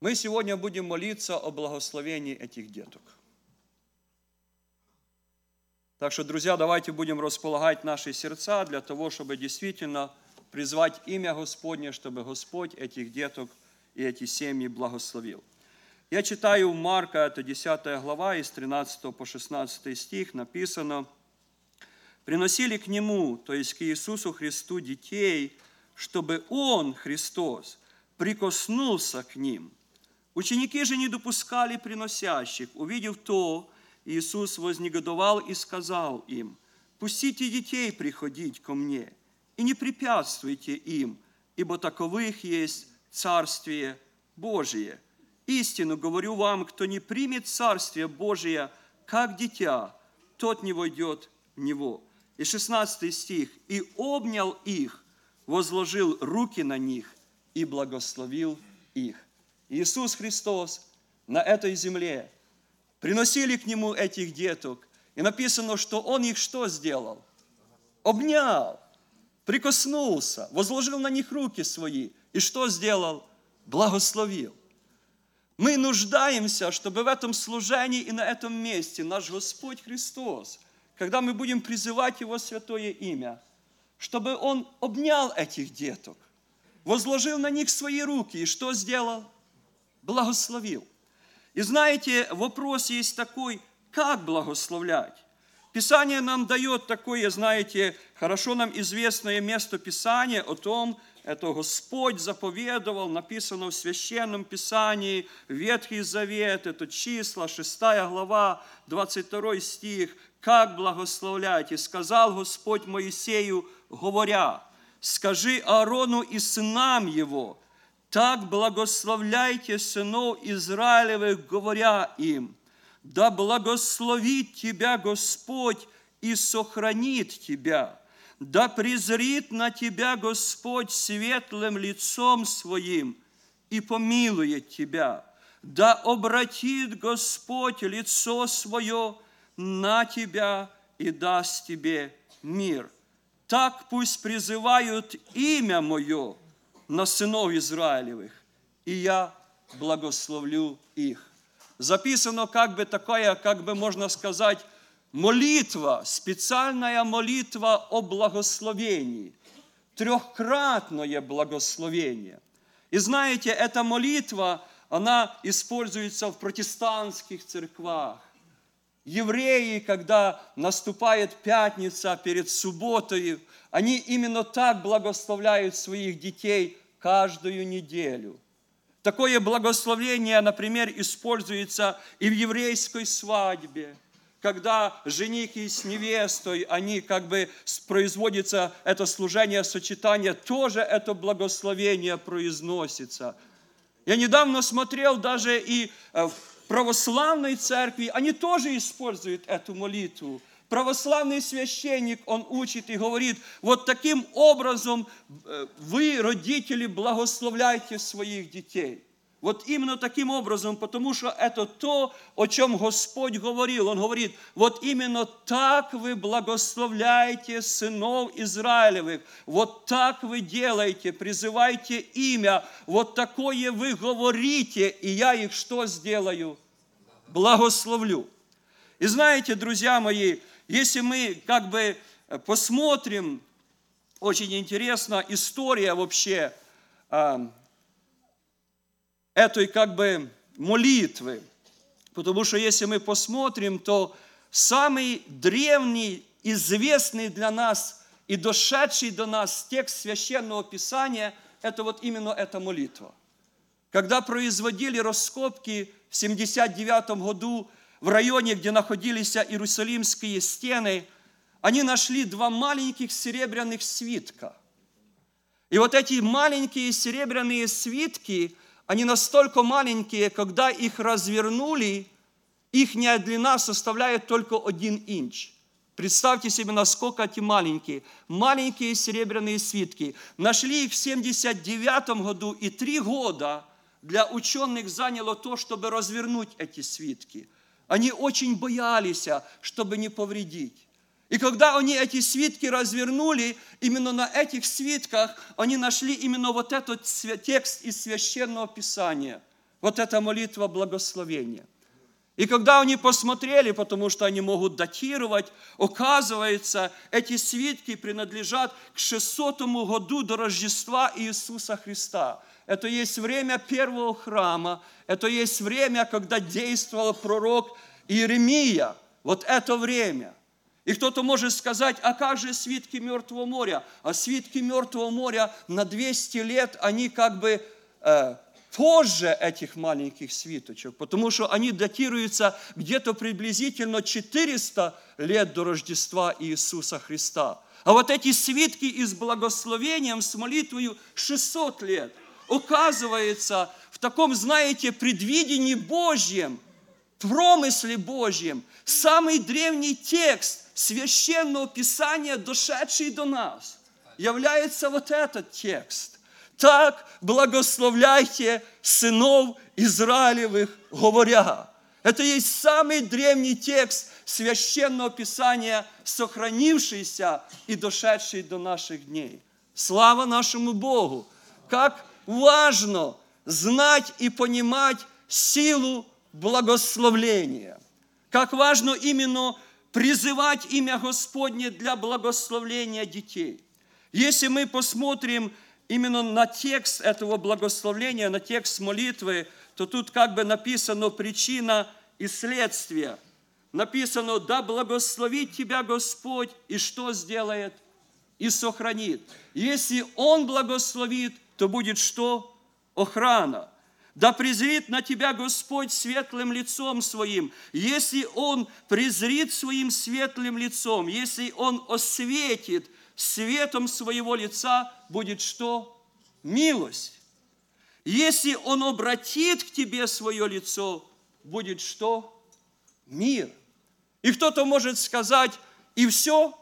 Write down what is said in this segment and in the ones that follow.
Мы сегодня будем молиться о благословении этих деток. Так что, друзья, давайте будем располагать наши сердца для того, чтобы действительно призвать имя Господне, чтобы Господь этих деток и эти семьи благословил. Я читаю Марка, это 10 глава, из 13 по 16 стих написано, «Приносили к Нему, то есть к Иисусу Христу, детей, чтобы Он, Христос, прикоснулся к ним. Ученики же не допускали приносящих. Увидев то, Иисус вознегодовал и сказал им, «Пустите детей приходить ко мне, и не препятствуйте им, ибо таковых есть Царствие Божие. Истину говорю вам, кто не примет Царствие Божие, как дитя, тот не войдет в него». И 16 стих. «И обнял их, возложил руки на них и благословил их». Иисус Христос на этой земле приносили к Нему этих деток, и написано, что Он их что сделал? Обнял, прикоснулся, возложил на них руки свои, и что сделал? Благословил. Мы нуждаемся, чтобы в этом служении и на этом месте наш Господь Христос, когда мы будем призывать Его святое имя, чтобы Он обнял этих деток, возложил на них свои руки, и что сделал? Благословил. И знаете, вопрос есть такой, как благословлять? Писание нам дает такое, знаете, хорошо нам известное место Писания о том, это Господь заповедовал, написано в Священном Писании, Ветхий Завет, это числа, 6 глава, 22 стих, как благословлять. И сказал Господь Моисею, говоря, скажи Аарону и сынам его, так благословляйте сынов Израилевых, говоря им, да благословит тебя Господь и сохранит тебя, да презрит на тебя Господь светлым лицом своим и помилует тебя, да обратит Господь лицо свое на тебя и даст тебе мир. Так пусть призывают имя Мое – на сынов Израилевых, и я благословлю их. Записано как бы такая, как бы можно сказать, молитва, специальная молитва о благословении, трехкратное благословение. И знаете, эта молитва, она используется в протестантских церквах. Евреи, когда наступает пятница перед субботой, они именно так благословляют своих детей каждую неделю. Такое благословение, например, используется и в еврейской свадьбе, когда женихи с невестой, они как бы производится это служение сочетания, тоже это благословение произносится. Я недавно смотрел даже и э, в православной церкви, они тоже используют эту молитву православный священник, он учит и говорит, вот таким образом э, вы, родители, благословляйте своих детей. Вот именно таким образом, потому что это то, о чем Господь говорил. Он говорит, вот именно так вы благословляете сынов Израилевых, вот так вы делаете, призывайте имя, вот такое вы говорите, и я их что сделаю? Благословлю. И знаете, друзья мои, если мы как бы э, посмотрим, очень интересна история вообще этой как бы молитвы. Потому что если мы посмотрим, то самый древний, известный для нас и дошедший до нас текст Священного Писания – это вот именно эта молитва. Когда производили раскопки в 79 году в районе, где находились Иерусалимские стены, они нашли два маленьких серебряных свитка. И вот эти маленькие серебряные свитки, они настолько маленькие, когда их развернули, их длина составляет только один инч. Представьте себе, насколько эти маленькие. Маленькие серебряные свитки. Нашли их в 79 году, и три года для ученых заняло то, чтобы развернуть эти свитки – они очень боялись, чтобы не повредить. И когда они эти свитки развернули, именно на этих свитках они нашли именно вот этот текст из Священного Писания. Вот эта молитва благословения. И когда они посмотрели, потому что они могут датировать, оказывается, эти свитки принадлежат к 600 году до Рождества Иисуса Христа. Это есть время первого храма, это есть время, когда действовал пророк Иеремия. Вот это время. И кто-то может сказать, а как же свитки Мертвого моря? А свитки Мертвого моря на 200 лет, они как бы э, позже этих маленьких свиточек, потому что они датируются где-то приблизительно 400 лет до Рождества Иисуса Христа. А вот эти свитки и с благословением, с молитвою 600 лет, оказывается в таком, знаете, предвидении Божьем, промысле Божьем, самый древний текст священного Писания, дошедший до нас, является вот этот текст так благословляйте сынов Израилевых, говоря. Это есть самый древний текст священного Писания, сохранившийся и дошедший до наших дней. Слава нашему Богу! Как важно знать и понимать силу благословления. Как важно именно призывать имя Господне для благословления детей. Если мы посмотрим именно на текст этого благословления, на текст молитвы, то тут как бы написано причина и следствие. Написано, да благословит тебя Господь, и что сделает? И сохранит. Если Он благословит, то будет что? Охрана. Да презрит на тебя Господь светлым лицом своим. Если Он презрит своим светлым лицом, если Он осветит – светом своего лица будет что? Милость. Если Он обратит к тебе свое лицо, будет что? Мир. И кто-то может сказать, и все.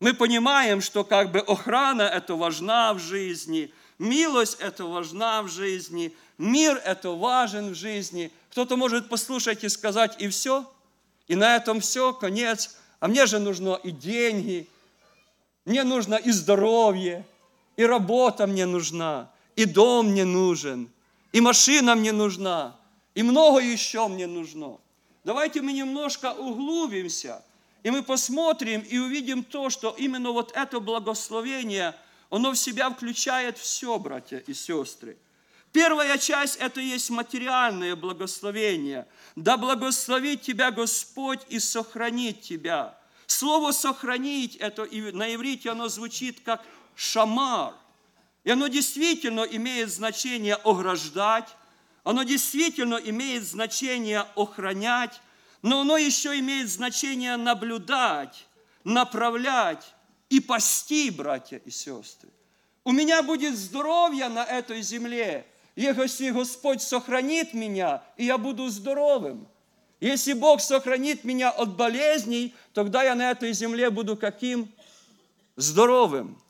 Мы понимаем, что как бы охрана – это важна в жизни, милость – это важна в жизни, мир – это важен в жизни. Кто-то может послушать и сказать, и все, и на этом все, конец. А мне же нужно и деньги, мне нужно и здоровье, и работа мне нужна, и дом мне нужен, и машина мне нужна, и много еще мне нужно. Давайте мы немножко углубимся, и мы посмотрим и увидим то, что именно вот это благословение, оно в себя включает все, братья и сестры. Первая часть – это есть материальное благословение. Да благословит тебя Господь и сохранит тебя – Слово «сохранить» это на иврите оно звучит как «шамар». И оно действительно имеет значение ограждать, оно действительно имеет значение охранять, но оно еще имеет значение наблюдать, направлять и пасти, братья и сестры. У меня будет здоровье на этой земле, если Господь сохранит меня, и я буду здоровым – если Бог сохранит меня от болезней, тогда я на этой земле буду каким? Здоровым.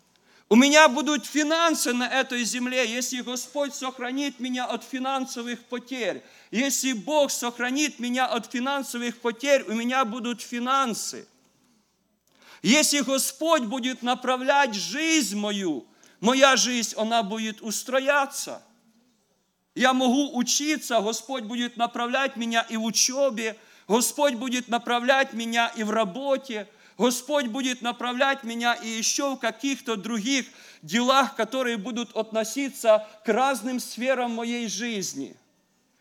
У меня будут финансы на этой земле, если Господь сохранит меня от финансовых потерь. Если Бог сохранит меня от финансовых потерь, у меня будут финансы. Если Господь будет направлять жизнь мою, моя жизнь, она будет устрояться – я могу учиться, Господь будет направлять меня и в учебе, Господь будет направлять меня и в работе, Господь будет направлять меня и еще в каких-то других делах, которые будут относиться к разным сферам моей жизни.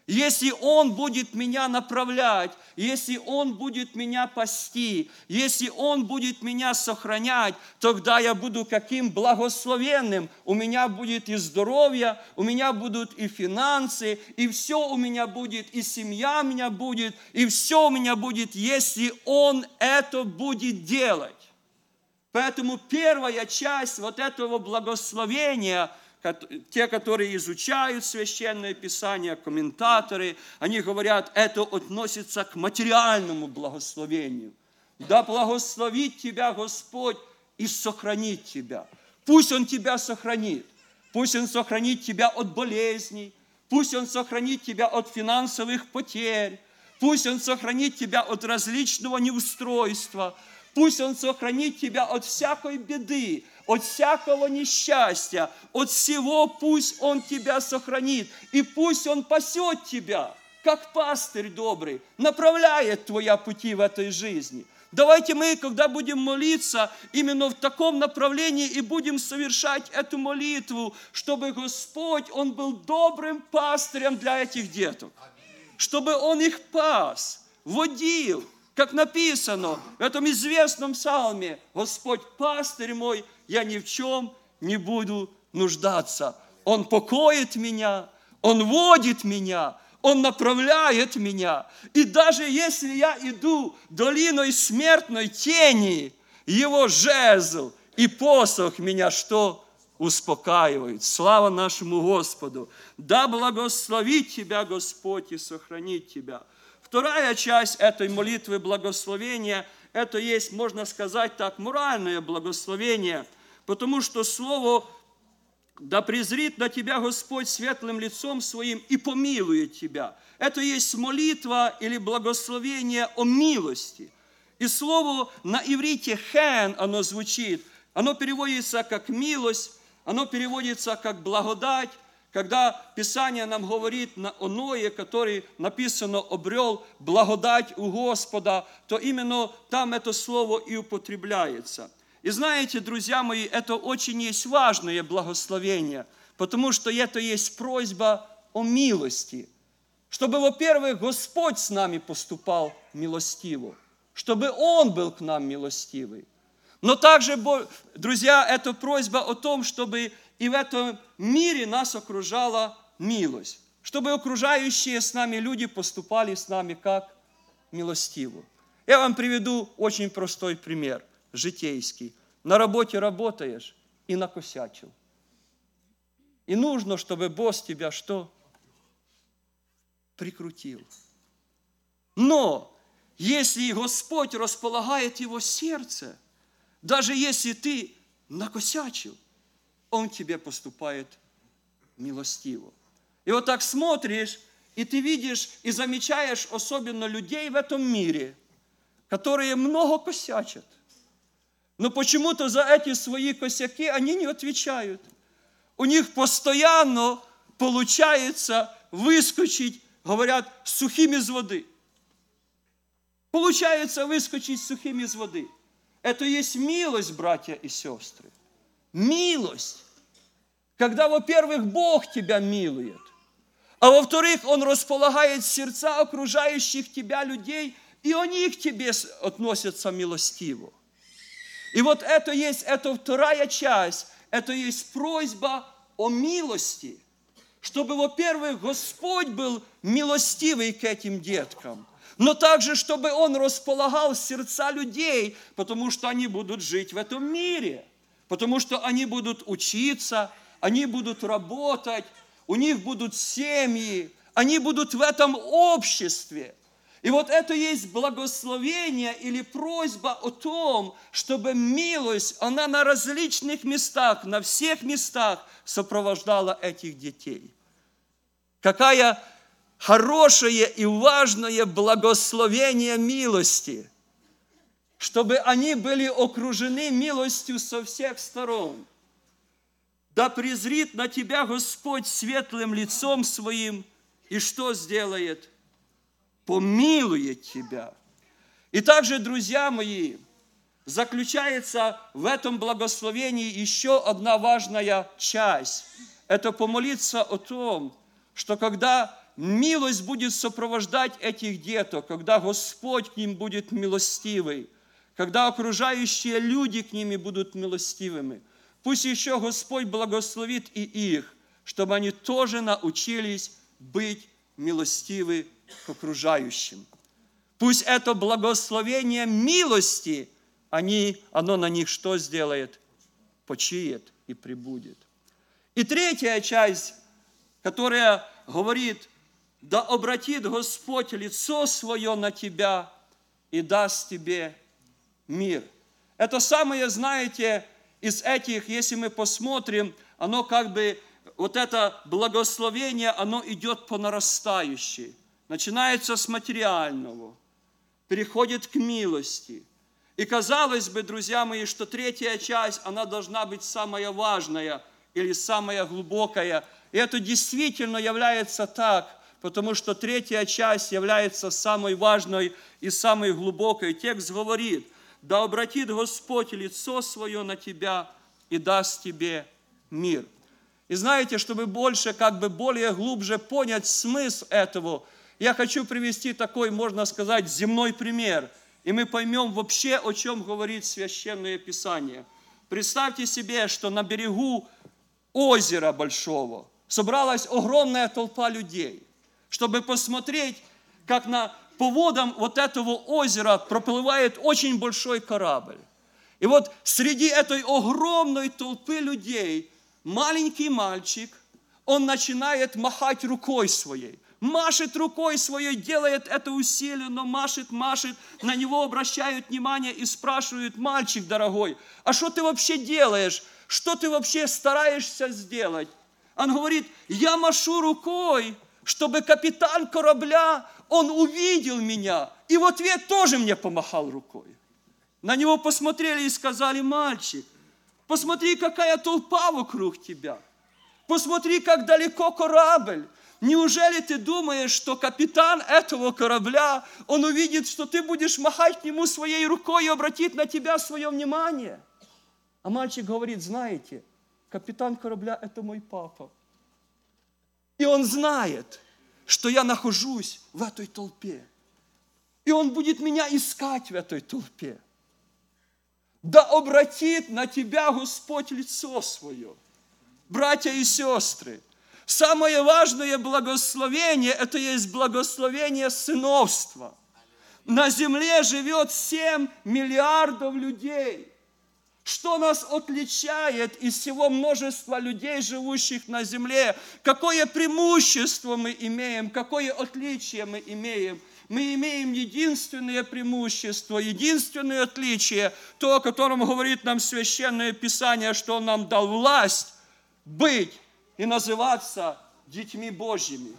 Если Он будет меня направлять, если Он будет меня пасти, если Он будет меня сохранять, тогда я буду каким благословенным. У меня будет и здоровье, у меня будут и финансы, и все у меня будет, и семья у меня будет, и все у меня будет, если Он это будет делать. Поэтому первая часть вот этого благословения – те, которые изучают священное писание, комментаторы, они говорят, это относится к материальному благословению. Да благословит тебя Господь и сохранит тебя. Пусть Он тебя сохранит. Пусть Он сохранит тебя от болезней. Пусть Он сохранит тебя от финансовых потерь. Пусть Он сохранит тебя от различного неустройства. Пусть Он сохранит тебя от всякой беды, от всякого несчастья, от всего пусть Он тебя сохранит, и пусть Он пасет тебя, как пастырь добрый, направляет твоя пути в этой жизни. Давайте мы, когда будем молиться, именно в таком направлении и будем совершать эту молитву, чтобы Господь, Он был добрым пастырем для этих деток, чтобы Он их пас, водил, как написано в этом известном псалме, Господь пастырь мой, я ни в чем не буду нуждаться. Он покоит меня, Он водит меня, Он направляет меня. И даже если я иду долиной смертной тени, Его жезл и посох меня что? Успокаивают. Слава нашему Господу. Да благословит тебя Господь и сохранит тебя. Вторая часть этой молитвы благословения – это есть, можно сказать так, моральное благословение – потому что Слово «Да презрит на тебя Господь светлым лицом своим и помилует тебя». Это есть молитва или благословение о милости. И слово на иврите «хэн» оно звучит, оно переводится как «милость», оно переводится как «благодать», когда Писание нам говорит о Ное, который написано обрел благодать у Господа, то именно там это слово и употребляется – и знаете, друзья мои, это очень есть важное благословение, потому что это есть просьба о милости. Чтобы, во-первых, Господь с нами поступал милостиво, чтобы Он был к нам милостивый. Но также, друзья, это просьба о том, чтобы и в этом мире нас окружала милость, чтобы окружающие с нами люди поступали с нами как милостиво. Я вам приведу очень простой пример житейский. На работе работаешь и накосячил. И нужно, чтобы босс тебя что? Прикрутил. Но если Господь располагает его сердце, даже если ты накосячил, Он тебе поступает милостиво. И вот так смотришь, и ты видишь и замечаешь особенно людей в этом мире, которые много косячат. Но почему-то за эти свои косяки они не отвечают. У них постоянно получается выскочить, говорят, сухим из воды. Получается выскочить сухим из воды. Это есть милость, братья и сестры. Милость. Когда, во-первых, Бог тебя милует, а во-вторых, Он располагает сердца окружающих тебя людей, и они к тебе относятся милостиво. И вот это есть, это вторая часть, это есть просьба о милости, чтобы, во-первых, Господь был милостивый к этим деткам, но также, чтобы Он располагал сердца людей, потому что они будут жить в этом мире, потому что они будут учиться, они будут работать, у них будут семьи, они будут в этом обществе – и вот это есть благословение или просьба о том, чтобы милость, она на различных местах, на всех местах сопровождала этих детей. Какая хорошее и важное благословение милости, чтобы они были окружены милостью со всех сторон. Да презрит на тебя Господь светлым лицом своим, и что сделает – помилует тебя. И также, друзья мои, заключается в этом благословении еще одна важная часть. Это помолиться о том, что когда милость будет сопровождать этих деток, когда Господь к ним будет милостивый, когда окружающие люди к ними будут милостивыми, пусть еще Господь благословит и их, чтобы они тоже научились быть милостивы к окружающим. Пусть это благословение милости, они, оно на них что сделает? Почиет и прибудет. И третья часть, которая говорит, да обратит Господь лицо свое на тебя и даст тебе мир. Это самое, знаете, из этих, если мы посмотрим, оно как бы, вот это благословение, оно идет по нарастающей начинается с материального, переходит к милости. И казалось бы, друзья мои, что третья часть, она должна быть самая важная или самая глубокая. И это действительно является так, потому что третья часть является самой важной и самой глубокой. Текст говорит, да обратит Господь лицо свое на тебя и даст тебе мир. И знаете, чтобы больше, как бы более глубже понять смысл этого, я хочу привести такой, можно сказать, земной пример. И мы поймем вообще, о чем говорит Священное Писание. Представьте себе, что на берегу озера большого собралась огромная толпа людей, чтобы посмотреть, как на, по водам вот этого озера проплывает очень большой корабль. И вот среди этой огромной толпы людей маленький мальчик, он начинает махать рукой своей. Машет рукой своей, делает это усилие, но машет, машет. На него обращают внимание и спрашивают, мальчик дорогой, а что ты вообще делаешь? Что ты вообще стараешься сделать? Он говорит, я машу рукой, чтобы капитан корабля, он увидел меня. И в ответ тоже мне помахал рукой. На него посмотрели и сказали, мальчик, посмотри, какая толпа вокруг тебя. Посмотри, как далеко корабль. Неужели ты думаешь, что капитан этого корабля, он увидит, что ты будешь махать к нему своей рукой и обратит на тебя свое внимание? А мальчик говорит, знаете, капитан корабля – это мой папа. И он знает, что я нахожусь в этой толпе. И он будет меня искать в этой толпе. Да обратит на тебя Господь лицо свое. Братья и сестры, самое важное благословение – это есть благословение сыновства. На земле живет 7 миллиардов людей. Что нас отличает из всего множества людей, живущих на земле? Какое преимущество мы имеем? Какое отличие мы имеем? мы имеем единственное преимущество, единственное отличие, то, о котором говорит нам Священное Писание, что Он нам дал власть быть и называться детьми Божьими.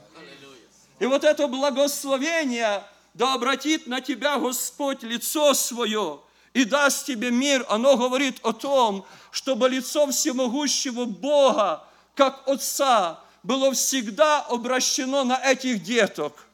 И вот это благословение, да обратит на тебя Господь лицо свое и даст тебе мир, оно говорит о том, чтобы лицо всемогущего Бога, как Отца, было всегда обращено на этих деток –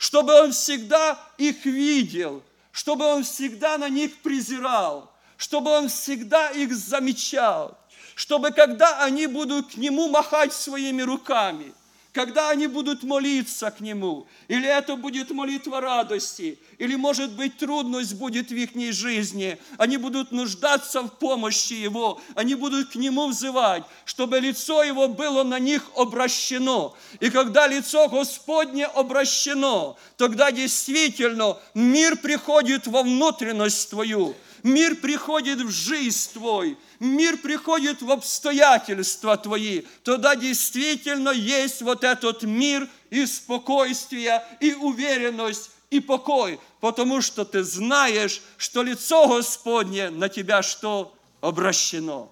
чтобы он всегда их видел, чтобы он всегда на них презирал, чтобы он всегда их замечал, чтобы когда они будут к нему махать своими руками – когда они будут молиться к Нему, или это будет молитва радости, или, может быть, трудность будет в их жизни, они будут нуждаться в помощи Его, они будут к Нему взывать, чтобы лицо Его было на них обращено. И когда лицо Господне обращено, тогда действительно мир приходит во внутренность твою, мир приходит в жизнь твой, мир приходит в обстоятельства твои, тогда действительно есть вот этот мир и спокойствие, и уверенность, и покой, потому что ты знаешь, что лицо Господне на тебя что? Обращено.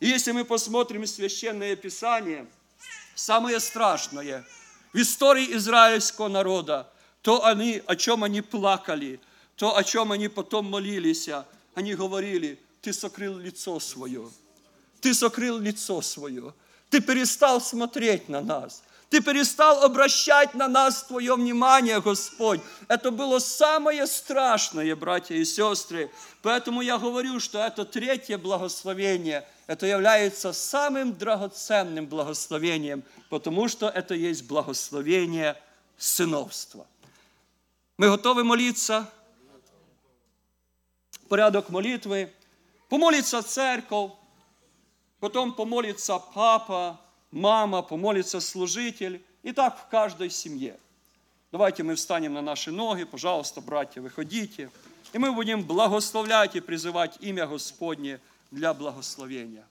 И если мы посмотрим Священное Писание, самое страшное в истории израильского народа, то они, о чем они плакали, то, о чем они потом молились, они говорили, ты сокрыл лицо свое. Ты сокрыл лицо свое. Ты перестал смотреть на нас. Ты перестал обращать на нас Твое внимание, Господь. Это было самое страшное, братья и сестры. Поэтому я говорю, что это третье благословение, это является самым драгоценным благословением, потому что это есть благословение сыновства. Мы готовы молиться? Порядок молитвы – Помолится церковь, потом помолится папа, мама, помолится служитель. И так в каждой семье. Давайте мы встанем на наши ноги, пожалуйста, братья, выходите. И мы будем благословлять и призывать имя Господне для благословения.